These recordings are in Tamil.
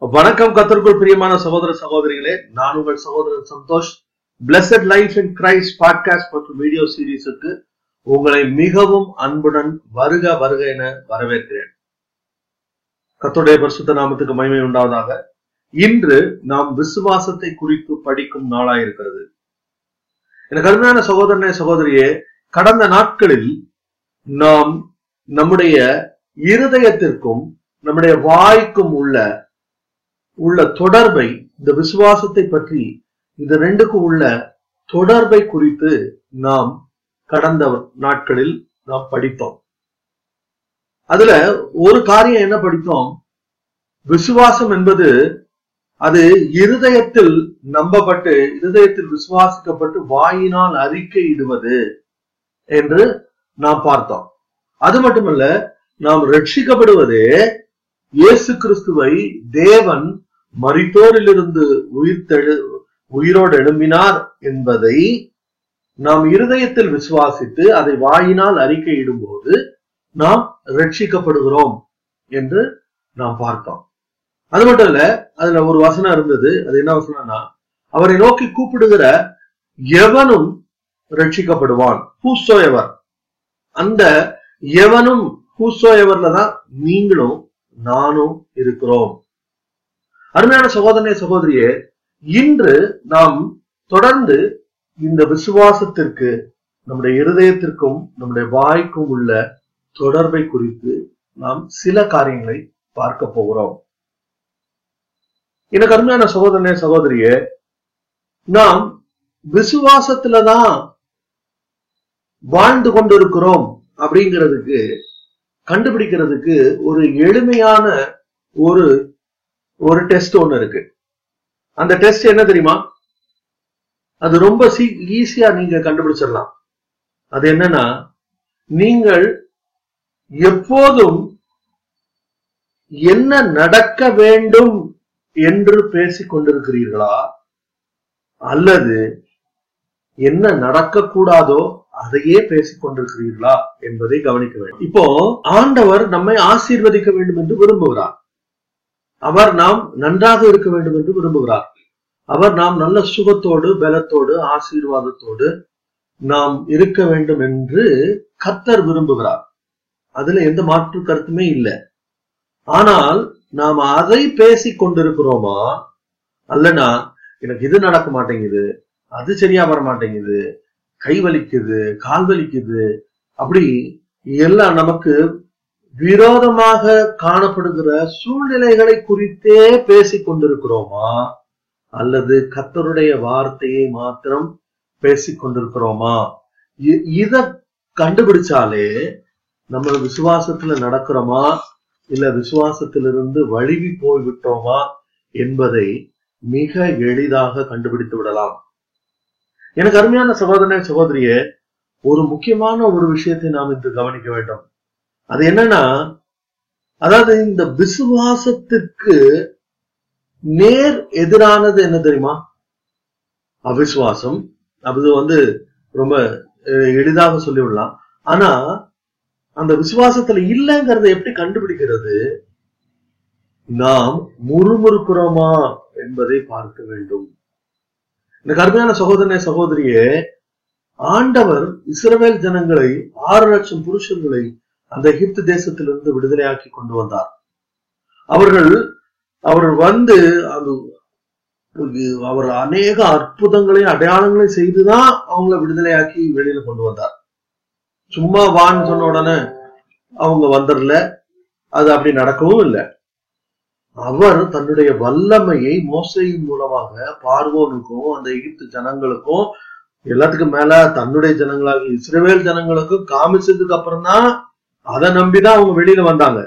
வணக்கம் கத்தருக்குள் பிரியமான சகோதர சகோதரிகளே. நான் உங்கள் சகோதரன் Santhosh. Blessed life in Christ podcast மற்றும் வீடியோ சீரீஸுக்கு உங்களை மிகவும் அன்புடன் வருக வருக என வரவேற்கிறேன். கத்தருடைய பரிசுத்த நாமத்துக்கு மகிமை உண்டாவதாக. இன்று நாம் விசுவாசத்தை குறித்து படிக்கும் நாளாயிருக்கிறது எனக்கு அருமையான சகோதரனே சகோதரியே கடந்த நாட்களில் நாம் நம்முடைய இருதயத்திற்கும் நம்முடைய வாய்க்கும் உள்ள உள்ள தொடர்பை இந்த விசுவாசத்தை பற்றி இந்த ரெண்டுக்கும் உள்ள தொடர்பை குறித்து நாம் கடந்த நாட்களில் நாம் படித்தோம். அதுல ஒரு காரியம் என்ன படித்தோம்? விசுவாசம் என்பது அது இருதயத்தில் நம்பப்பட்டு இருதயத்தில் விசுவாசிக்கப்பட்டு வாயினால் அறிக்கையிடுவது என்று நாம் பார்த்தோம். அது மட்டுமல்ல நாம் ரட்சிக்கப்படுவதே இயேசு கிறிஸ்துவை தேவன் மறித்தோரிலிருந்து உயிர்த்தெழு உயிரோடு எழும்பினார் என்பதை நாம் இருதயத்தில் விசுவாசித்து அதை வாயினால் அறிக்கையிடும் போது நாம் ரட்சிக்கப்படுகிறோம் என்று நாம் பார்த்தோம். அது மட்டும் இல்ல அதுல ஒரு வசனம் இருந்தது. அது என்ன வசனம்னா அவரை நோக்கி கூப்பிடுகிற எவனும் ரட்சிக்கப்படுவான்? ஹூசோயவர் அந்த எவனும் ஹூசோயவர்ல தான் நீங்களும் நானும் இருக்கிறோம். அருமையான சகோதரனே சகோதரியே இன்று நாம் தொடர்ந்து இந்த விசுவாசத்திற்கு நம்முடைய இருதயத்திற்கும் நம்முடைய வாய்க்கும் உள்ள தொடர்பை குறித்து நாம் சில காரியங்களை பார்க்க போகிறோம். எனக்கு அருமையான சகோதரனே சகோதரியே நாம் விசுவாசத்துலதான் வாழ்ந்து கொண்டிருக்கிறோம் அப்படிங்கிறதுக்கு கண்டுபிடிக்கிறதுக்கு ஒரு எளிமையான ஒரு ஒரு டெஸ்ட் ஒன்று இருக்கு. அந்த டெஸ்ட் என்ன தெரியுமா? அது ரொம்ப ஈஸியா நீங்க கண்டுபிடிச்சிடலாம். அது என்னன்னா நீங்கள் எப்போதும் என்ன நடக்க வேண்டும் என்று பேசிக் கொண்டிருக்கிறீர்களா? அல்லது என்ன நடக்கக்கூடாதோ அதையே பேசிக் கொண்டிருக்கிறீர்களா என்பதை கவனிக்க வேண்டும். இப்போ ஆண்டவர் நம்மை ஆசீர்வதிக்க வேண்டும் என்று விரும்புகிறார். அவர் நாம் நன்றாக இருக்க வேண்டும் என்று விரும்புகிறார். அவர் நாம் நல்ல சுகத்தோடு பலத்தோடு ஆசீர்வாதத்தோடு நாம் இருக்க வேண்டும் என்று கத்தர் விரும்புகிறார். அதுல எந்த மாற்று கருத்துமே இல்லை. ஆனால் நாம் அதை பேசி கொண்டிருக்கிறோமா? அல்லனா எனக்கு இது நடக்க மாட்டேங்குது அது சரியா வர மாட்டேங்குது கை வலிக்குது கால் வலிக்குது அப்படி எல்லாம் நமக்கு விரோதமாக காணப்படுகிற சூழ்நிலைகளை குறித்தே பேசிக் கொண்டிருக்கிறோமா? அல்லது கத்தருடைய வார்த்தையை மாத்திரம் பேசிக் கொண்டிருக்கிறோமா? இத கண்டுபிடிச்சாலே நம்ம விசுவாசத்துல நடக்கிறோமா? இல்ல விசுவாசத்திலிருந்து வழுவி போய் விட்டோமா என்பதை மிக எளிதாக கண்டுபிடித்து விடலாம். எனக்கு அருமையான சகோதரன் சகோதரியே ஒரு முக்கியமான ஒரு விஷயத்தை நாம் இன்று கவனிக்க வேண்டும். அது என்னன்னா அதாவது இந்த விசுவாசத்திற்கு நேர் எதிரானது என்ன தெரியுமா? அவிசுவாசம். அது வந்து ரொம்ப எளிதாக சொல்லிவிடலாம். ஆனா அந்த விசுவாசத்துல இல்லைங்கிறத எப்படி கண்டுபிடிக்கிறது? நாம் முறுமுறுக்கிறோமா என்பதை பார்க்க வேண்டும். இந்த கருமையான சகோதரனே சகோதரியே ஆண்டவர் இஸ்ரவேல் ஜனங்களை ஆறு லட்சம் புருஷர்களை அந்த எகிப்து தேசத்திலிருந்து விடுதலையாக்கி கொண்டு வந்தார். அவர்கள் அவர் வந்து அது அவர் அநேக அற்புதங்களையும் அடையாளங்களையும் செய்துதான் அவங்கள விடுதலையாக்கி வெளியில கொண்டு வந்தார். சும்மா வான்னு சொன்ன உடனே அவங்க வந்துடல அது அப்படி நடக்கவும் இல்லை. அவர் தன்னுடைய வல்லமையை மோசையின் மூலமாக பார்வோனுக்கும் அந்த எகிப்து ஜனங்களுக்கும் எல்லாத்துக்கும் மேல தன்னுடைய ஜனங்களாக இஸ்ரேவேல் ஜனங்களுக்கும் காமிச்சதுக்கு அப்புறம் தான் அதை நம்பிதான் அவங்க வெளியில வந்தாங்க.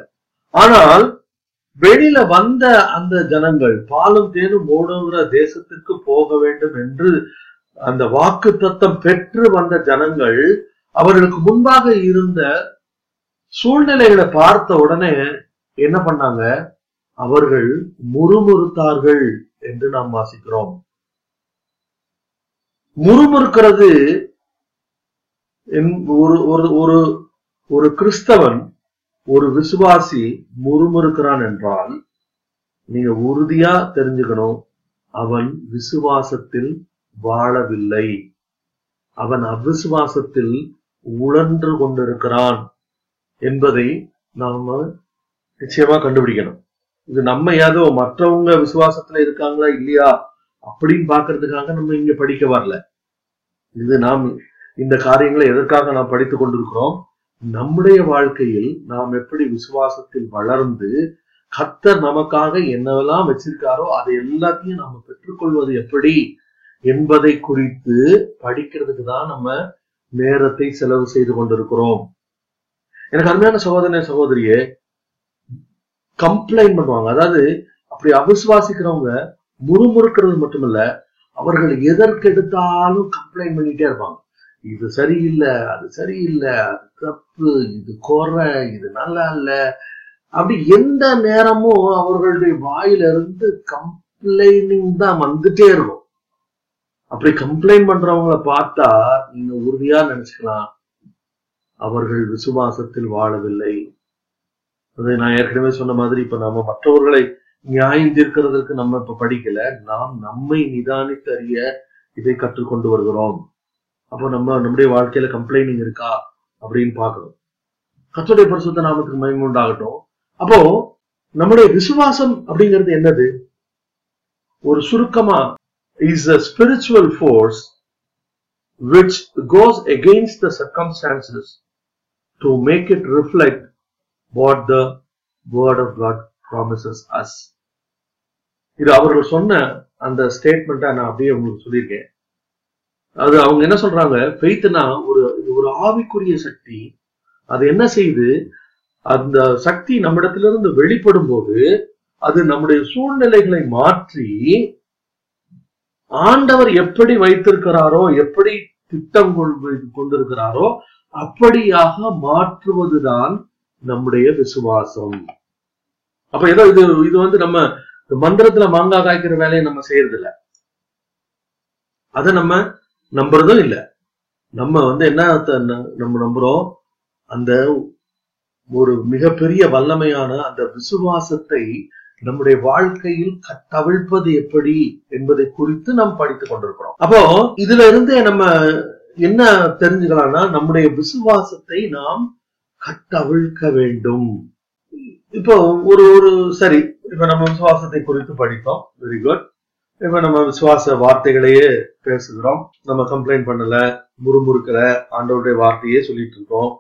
ஆனால் வெளியில வந்த அந்த ஜனங்கள் பாலும் தேனும் ஓடுங்கிற தேசத்திற்கு போக வேண்டும் என்று அந்த வாக்கு தத்தம் பெற்று வந்த ஜனங்கள் அவர்களுக்கு முன்பாக இருந்த சூழ்நிலைகளை பார்த்த உடனே என்ன பண்ணாங்க? அவர்கள் முறுமுறுத்தார்கள் என்று நாம் வாசிக்கிறோம். முறுமுறுக்கிறது ஒரு ஒரு ஒரு கிறிஸ்தவன் ஒரு விசுவாசி முறுமுறுக்கிறான் என்றால் நீங்க உறுதியா தெரிஞ்சுக்கணும் அவன் விசுவாசத்தில் வாழவில்லை. அவன் அவிசுவாசத்தில் உழன்று கொண்டிருக்கிறான் என்பதை நாம நிச்சயமா கண்டுபிடிக்கணும். இது நம்ம ஏதோ மற்றவங்க விசுவாசத்துல இருக்காங்களா இல்லையா அப்படின்னு பாக்குறதுக்காக நம்ம இங்க படிக்க வரல. இது நாம் இந்த காரியங்களை எதற்காக நாம் படித்துக் கொண்டிருக்கிறோம்? நம்முடைய வாழ்க்கையில் நாம் எப்படி விசுவாசத்தில் வளர்ந்து கத்தர் நமக்காக என்னவெல்லாம் வச்சிருக்காரோ அதை எல்லாத்தையும் நாம பெற்றுக்கொள்வது எப்படி என்பதை குறித்து படிக்கிறதுக்கு தான் நம்ம நேரத்தை செலவு செய்து கொண்டிருக்கிறோம். எனக்கு அருமையான சகோதரன் சகோதரியே கம்ப்ளைண்ட் பண்ணுவாங்க. அதாவது அப்படி அவிசுவாசிக்கிறவங்க முறுமுறுக்கிறது மட்டுமல்ல அவர்கள் எதற்கெடுத்தாலும் கம்ப்ளைண்ட் பண்ணிட்டே இருப்பாங்க. இது சரியில்லை அது சரியில்லை அது தப்பு இது குறை இது நல்லா இல்ல. அப்படி எந்த நேரமும் அவர்களுடைய வாயில இருந்து கம்ப்ளைனிங் தான் வந்துட்டே இருக்கும். அப்படி கம்ப்ளைண்ட் பண்றவங்கள பார்த்தா நீங்க உறுதியா நினைச்சுக்கலாம் அவர்கள் விசுவாசத்தில் வாழவில்லை. அதை நான் ஏற்கனவே சொன்ன மாதிரி இப்ப நம்ம மற்றவர்களை நியாயம் தீர்க்கிறதுக்கு நம்ம இப்ப படிக்கல. நாம் நம்மை நிதானித்தறிய இதை கற்றுக்கொண்டு வருகிறோம். அப்போ நம்ம நம்முடைய வாழ்க்கையில கம்ப்ளைனிங் இருக்கா அப்படின்னு பார்க்கணும். கத்துடைய பரிசுத்த நாமத்துக்கு மகிமை உண்டாகட்டும். அப்போ நம்முடைய விசுவாசம் அப்படிங்கிறது என்னது? ஒரு சுருக்கமா is a spiritual force which goes against the circumstances to make it reflect what the word of God promises us இது அவர்கள் சொன்ன அந்த ஸ்டேட்மெண்ட்டை நான் அப்படியே உங்களுக்கு சொல்லியிருக்கேன். அது அவங்க என்ன சொல்றாங்க? ஃபெய்த்னா ஒரு இது ஒரு ஆவிக்குரிய சக்தி. அது என்ன செய்யுது அந்த சக்தி நம்மிடத்திலிருந்து வெளிப்படும் போது அது நம்முடைய சூழ்நிலைகளை மாற்றி ஆண்டவர் எப்படி வைத்திருக்கிறாரோ எப்படி திட்டம் கொள்- கொண்டிருக்கிறாரோ அப்படியாக மாற்றுவதுதான் நம்முடைய விசுவாசம். அப்ப ஏதோ இது இது வந்து நம்ம மந்திரத்துல மாங்காய் காய்க்கிற வேலையை நம்ம செய்யறது இல்ல அதை நம்ம நம்புறதும் இல்ல. நம்ம வந்து என்ன நம்ம நம்புறோம் அந்த ஒரு மிகப்பெரிய வல்லமையான அந்த விசுவாசத்தை நம்முடைய வாழ்க்கையில் தவிழ்ப்பது எப்படி என்பதை குறித்து நாம் படித்துக் கொண்டிருக்கிறோம். அப்போ இதுல இருந்து நம்ம என்ன தெரிஞ்சுக்கலாம்னா நம்முடைய விசுவாசத்தை நாம் கட்டவிழ்க்க வேண்டும். இப்போ ஒரு ஒரு சரி இப்ப நம்ம விசுவாசத்தை குறித்து படித்தோம். வெரி குட் இப்ப நம்ம விசுவாச வார்த்தைகளையே பேசுகிறோம். நம்ம கம்ப்ளைண்ட் பண்ணல முறுமுறுக்கல ஆண்டவருடைய வார்த்தையே சொல்லிட்டு இருக்கோம்.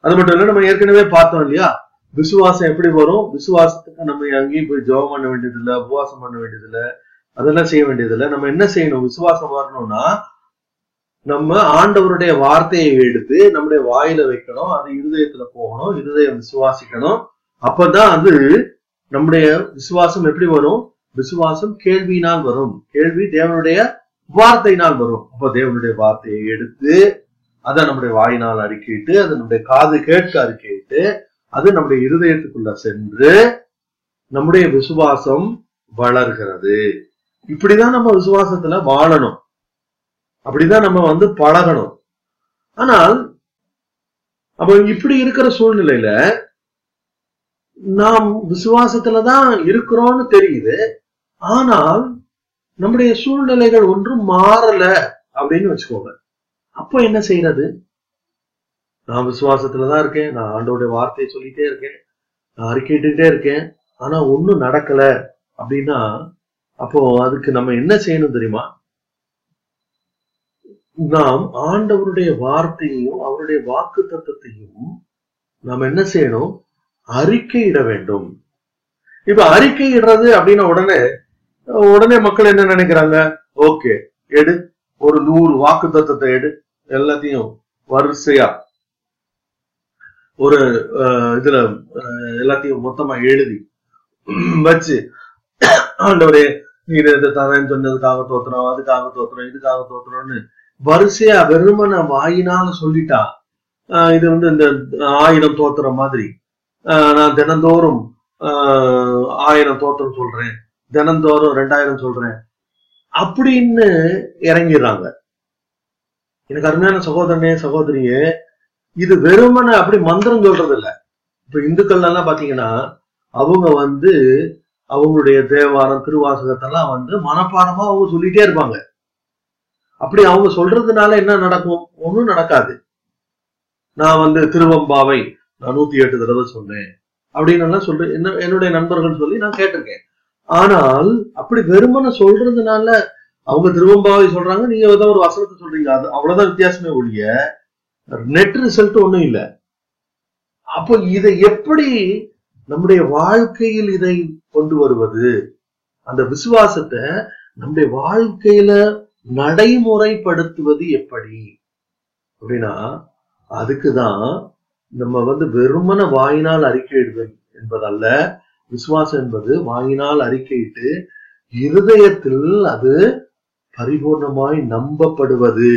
அது மட்டும் இல்ல நம்ம ஏற்கனவே பார்த்தோம் இல்லையா? விசுவாசம் எப்படி வரும்? விசுவாசத்துக்கு நம்ம அங்கேயும் போய் ஜோம் பண்ண வேண்டியதில்லை உபவாசம் பண்ண வேண்டியதில்லை அதெல்லாம் செய்ய வேண்டியதில்லை. நம்ம என்ன செய்யணும்? விசுவாசம் வரணும்னா நம்ம ஆண்டவருடைய வார்த்தையை எடுத்து நம்முடைய வாயில வைக்கணும். அது இருதயத்துல போகணும் இருதயம் விசுவாசிக்கணும். அப்பதான் அது நம்முடைய விசுவாசம் எப்படி வரும்? விசுவாசம் கேள்வியினால் வரும். கேள்வி தேவனுடைய வார்த்தையினால் வரும். அப்போ தேவனுடைய வார்த்தையை எடுத்து அதை நம்முடைய வாயினால் அறிக்கையிட்டு அதை நம்முடைய காது கேட்க அறிக்கையிட்டு அது நம்முடைய இருதயத்துக்குள்ள சென்று நம்முடைய விசுவாசம் வளர்கிறது. இப்படிதான் நம்ம விசுவாசத்துல வாழணும். அப்படிதான் நம்ம வந்து பழகணும். ஆனால் அப்ப இப்படி இருக்கிற சூழ்நிலையில நாம் விசுவாசத்துலதான் இருக்கிறோம்னு தெரியுது. ஆனால் நம்முடைய சூழ்நிலைகள் ஒன்றும் மாறல அப்படின்னு வச்சுக்கோங்க. அப்போ என்ன செய்யறது? நான் விசுவாசத்துலதான் இருக்கேன் நான் ஆண்டோடைய வார்த்தையை சொல்லிட்டே இருக்கேன் நான் அறிக்கையிட்டுக்கிட்டே இருக்கேன் ஆனா ஒண்ணும் நடக்கல அப்படின்னா அப்போ அதுக்கு நம்ம என்ன செய்யணும் தெரியுமா? நாம் ஆண்டவருடைய வார்த்தையையும் அவருடைய வாக்கு தத்துவத்தையும் நாம் என்ன செய்யணும்? அறிக்கையிட வேண்டும். இப்ப அறிக்கையிடுறது அப்படின்னா உடனே உடனே மக்கள் என்ன நினைக்கிறாங்க? ஓகே எடு. ஒரு நூறு வாக்கு தத்துவத்தை எடு. எல்லாத்தையும் வரிசையா ஒரு அஹ், இதுல எல்லாத்தையும் மொத்தமா எழுதி வச்சு ஆண்டவரே நீர் இதை தரேன்னு சொன்னதுக்காக தோத்துறோம் அதுக்காக தோத்துறோம் இதுக்காக தோத்துறோம்னு வரிசையா வெறுமன வாயினால சொல்லிட்டா ஆஹ் இது வந்து இந்த ஆயிரம் தோத்துற மாதிரி. ஆஹ் நான் தினந்தோறும் ஆஹ் ஆயிரம் தோத்திரம் சொல்றேன். தினந்தோறும் ரெண்டாயிரம் சொல்றேன். அப்படின்னு இறங்கிடுறாங்க. எனக்கு அருமையான சகோதரனே சகோதரியே இது வெறுமனை அப்படி மந்திரம் சொல்றது இல்ல இப்ப இந்துக்கள்லாம் பாத்தீங்கன்னா அவங்க வந்து அவங்களுடைய தேவாரம் திருவாசகத்தெல்லாம் வந்து மனப்பாடமா அவங்க சொல்லிட்டே இருப்பாங்க. அப்படி அவங்க சொல்றதுனால என்ன நடக்கும்? ஒண்ணும் நடக்காது. நான் வந்து திருவம்பாவை நான் நூத்தி எட்டு தடவை சொன்னேன். அப்படின்னு எல்லாம் சொல்றேன் என்ன என்னுடைய நண்பர்கள் சொல்லி நான் கேட்டிருக்கேன். ஆனால் அப்படி வெறுமனை சொல்றதுனால அவங்க திருவம்பாவை சொல்றாங்க நீங்க ஏதோ ஒரு வசனத்தை சொல்றீங்க. அது அவ்வளவுதான் வித்தியாசமே ஒழிய நெட் ரிசல்ட் ஒண்ணும் இல்ல. அப்போ இதை எப்படி நம்முடைய வாழ்க்கையில் இதை கொண்டு வருவது? அந்த விசுவாசத்தை நம்முடைய வாழ்க்கையில நடைமுறைப்படுத்துவது எப்படி? அப்படின்னா அதுக்குதான் நம்ம வந்து வெறுமன வாயினால் அறிக்கை என்பதல்ல விசுவாசம் என்பது வாயினால் அறிக்கையிட்டு இருதயத்தில் அது பரிபூர்ணமாய் நம்பப்படுவது.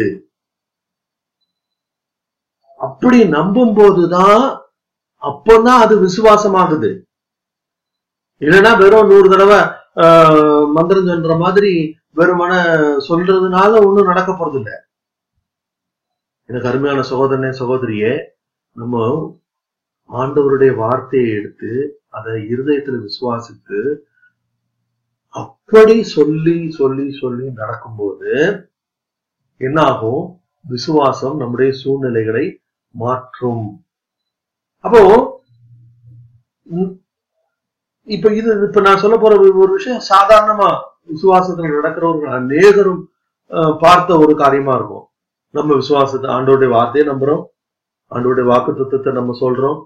அப்படி நம்பும் போதுதான் அப்பதான் அது விசுவாசமாகுது. இல்லைன்னா வெறும் நூறு தடவை ஆஹ், மந்திரம் சொல்ற மாதிரி வெறுமன சொல்றதுனால ஒண்ணும் நடக்க போறது இல்லை எனக்கு அருமையான சகோதரனே சகோதரியே நம்ம ஆண்டவருடைய வார்த்தையை எடுத்து அதை இருதயத்துல விசுவாசித்து அப்படி சொல்லி சொல்லி சொல்லி நடக்கும்போது என்ன ஆகும் விசுவாசம் நம்முடைய சூழ்நிலைகளை மாற்றும். அப்போ இப்ப இது இப்ப நான் சொல்ல போற ஒரு விஷயம் சாதாரணமா விசுவாசத்துல நடக்கிற ஒரு அநேகரும் பார்த்த ஒரு காரியமா இருக்கும். நம்ம விசுவாசத்தை ஆண்டோடைய வார்த்தையை நம்புறோம். ஆண்டோடைய வாக்கு தத்துவத்தை நம்ம சொல்றோம்.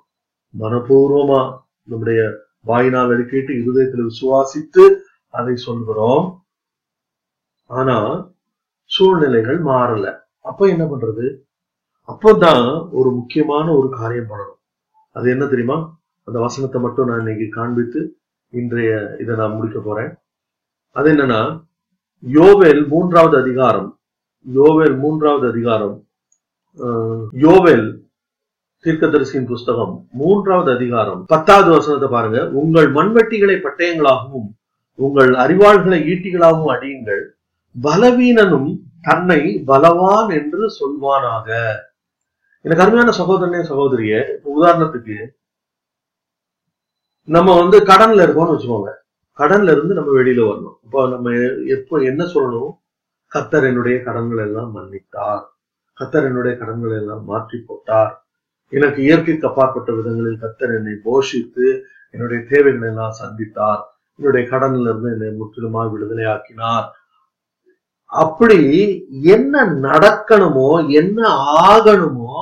மனப்பூர்வமா நம்முடைய வாயினால் கேட்டு இருதயத்தில் விசுவாசித்து அதை சொல்கிறோம் ஆனா சூழ்நிலைகள் மாறல. அப்ப என்ன பண்றது? அப்பதான் ஒரு முக்கியமான ஒரு காரியம் பண்ணணும். அது என்ன தெரியுமா? அந்த வசனத்தை மட்டும் நான் இன்னைக்கு காண்பித்து இன்றைய இதை நான் முடிக்க போறேன். அது என்னன்னா யோவேல் மூன்றாவது அதிகாரம் யோவேல் மூன்றாவது அதிகாரம் யோவேல் தீர்க்கதரிசியின் புஸ்தகம் மூன்றாவது அதிகாரம் பத்தாவது வசனத்தை பாருங்க. உங்கள் மண்வெட்டிகளை பட்டயங்களாகவும் உங்கள் அறிவாள்களை ஈட்டிகளாகவும் அடியுங்கள் பலவீனனும் தன்னை பலவான் என்று சொல்வானாக. எனக்கு அருமையான சகோதரனே சகோதரிய உதாரணத்துக்கு நம்ம வந்து கடன்ல இருக்கோம்னு வச்சுக்கோங்க. கடன்ல இருந்து நம்ம வெளியில வரணும். இப்போ நம்ம எப்போ என்ன சொல்லணும்? கத்தர் என்னுடைய கடன்கள் எல்லாம் மன்னித்தார். கத்தர் என்னுடைய கடன்களை எல்லாம் மாற்றி போட்டார். எனக்கு இயற்கைக்கு அப்பாற்பட்ட விதங்களில் கத்தர் என்னை போஷித்து என்னுடைய தேவைகளை எல்லாம் சந்தித்தார். என்னுடைய கடன்ல இருந்து என்னை முற்றிலுமாக விடுதலையாக்கினார். அப்படி என்ன நடக்கணுமோ என்ன ஆகணுமோ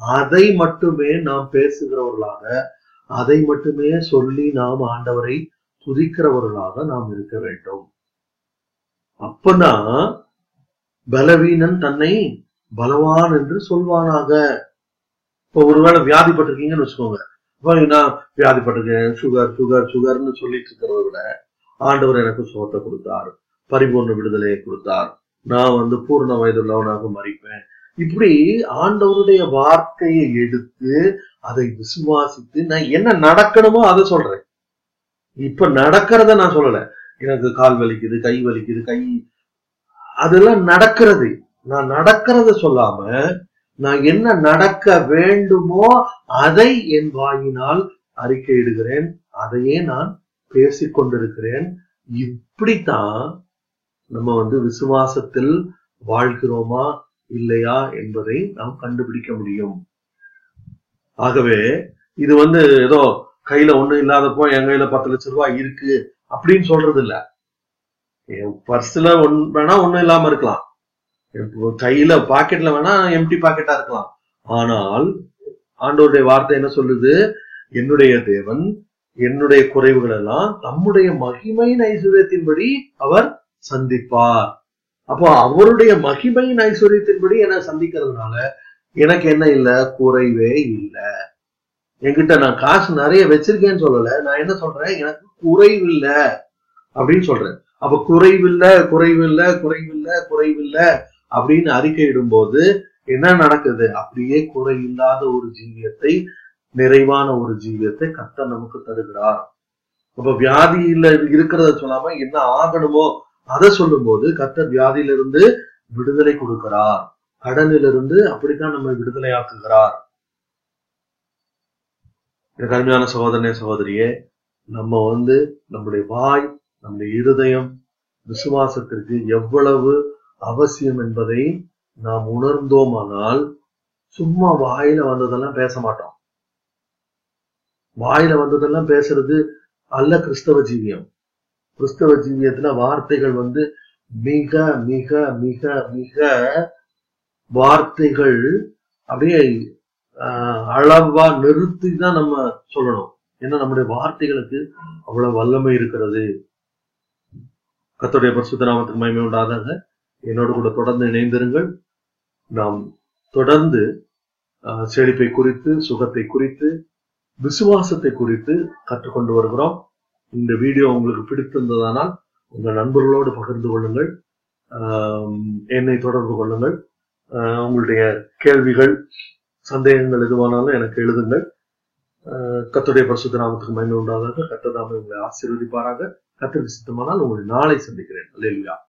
அதை மட்டுமே நாம் பேசுகிறவர்களாக அதை மட்டுமே சொல்லி நாம் ஆண்டவரை துதிக்கிறவர்களாக நாம் இருக்க வேண்டும். அப்பதான் பலவீனன் தன்னை பலவான் என்று சொல்வானாக. இப்போ ஒருவேளை வியாதிப்பட்டிருக்கீங்கன்னு வச்சுக்கோங்க. இப்போ நான் வியாதிப்பட்டிருக்கேன் சுகர் சுகர் சுகர்னு சொல்லிட்டு இருக்கிறத விட ஆண்டவர் எனக்கு சுகத்தை கொடுத்தார் பரிபூர்ண விடுதலையை கொடுத்தார். நான் வந்து பூர்ண வயதுள்ளவனாக மறிப்பேன். இப்படி ஆண்டவருடைய வார்த்தையை எடுத்து அதை விசுவாசித்து நான் என்ன நடக்கணுமோ அதை சொல்றேன். இப்ப நடக்கிறத நான் சொல்லல. எனக்கு கால் வலிக்குது கை வலிக்குது கை அதெல்லாம் நடக்கிறது. நான் நடக்கிறத சொல்லாம நான் என்ன நடக்க வேண்டுமோ அதை என் வாயினால் அறிக்கையிடுகிறேன். அதையே நான் பேசிக்கொண்டிருக்கிறேன். இப்படித்தான் நம்ம வந்து விசுவாசத்தில் வாழ்கிறோமா இல்லையா என்பதை நாம் கண்டுபிடிக்க முடியும். ஆகவே இது வந்து ஏதோ கையில ஒண்ணும் இல்லாதப்போ என் கையில பத்து லட்சம் ரூபாய் இருக்கு அப்படின்னு சொல்றது இல்ல என் பர்ஸ்ல ஒன் வேணா ஒண்ணும் இல்லாம இருக்கலாம். கையில பாக்கெட்ல வேணா எம்டி பாக்கெட்டா இருக்கலாம். ஆனால் ஆண்டோருடைய வார்த்தை என்ன சொல்லுது? என்னுடைய தேவன் என்னுடைய குறைவுகள் எல்லாம் தம்முடைய மகிமையின் ஐஸ்வர்யத்தின்படி அவர் சந்திப்பார். அப்போ அவருடைய மகிமையின் ஐஸ்வர்யத்தின்படி என்ன சந்திக்கிறதுனால எனக்கு என்ன இல்ல? குறைவே இல்லை. என்கிட்ட நான் காசு நிறைய வச்சிருக்கேன்னு சொல்லல. நான் என்ன சொல்றேன்? எனக்கு குறைவில்ல அப்படின்னு சொல்றேன். அப்ப குறைவில்ல குறைவில்ல குறைவில்ல குறைவில்ல. அப்படின்னு அறிக்கையிடும் போது என்ன நடக்குது? அப்படியே குறை இல்லாத ஒரு ஜீவியத்தை நிறைவான ஒரு ஜீவியத்தை கத்த நமக்கு தருகிறார். அப்ப வியாதியில இருக்கிறத சொல்லாம என்ன ஆகணுமோ அதை சொல்லும் போது கத்த வியாதியிலிருந்து விடுதலை கொடுக்கிறார். கடனிலிருந்து அப்படித்தான் நம்ம விடுதலையாக்குகிறார். எனக்கு அருமையான சகோதரனே சகோதரியே நம்ம வந்து நம்முடைய வாய் நம்முடைய இருதயம் விசுவாசத்திற்கு எவ்வளவு அவசியம் என்பதை நாம் உணர்ந்தோமானால் சும்மா வாயில வந்ததெல்லாம் பேச மாட்டோம். வாயில வந்ததெல்லாம் பேசுறது அல்ல கிறிஸ்தவ ஜீவியம். கிறிஸ்தவ ஜீவியத்துல வார்த்தைகள் வந்து மிக மிக மிக மிக வார்த்தைகள் அப்படியே ஆஹ், அளவா நிறுத்தி தான் நம்ம சொல்லணும். ஏன்னா நம்முடைய வார்த்தைகளுக்கு அவ்வளவு வல்லமை இருக்கிறது. கத்தோடைய பரிசுத்த நாமத்துக்கு மயமே உண்டாதாங்க என்னோடு கூட தொடர்ந்து இணைந்திருங்கள். நாம் தொடர்ந்து செழிப்பை குறித்து சுகத்தை குறித்து விசுவாசத்தை குறித்து கற்றுக்கொண்டு வருகிறோம். இந்த வீடியோ உங்களுக்கு பிடித்திருந்ததானால் உங்கள் நண்பர்களோடு பகிர்ந்து கொள்ளுங்கள். என்னை தொடர்பு கொள்ளுங்கள். உங்களுடைய கேள்விகள் சந்தேகங்கள் எதுவானாலும் எனக்கு எழுதுங்கள். கத்துடைய கர்த்தருடைய பரிசுத்த நாமத்துக்கு மகிமை உண்டாதாக கர்த்தர் உங்களை ஆசீர்வதிப்பாராக. கத்திரி சித்தமானால் உங்களை நாளை சந்திக்கிறேன். லேலியா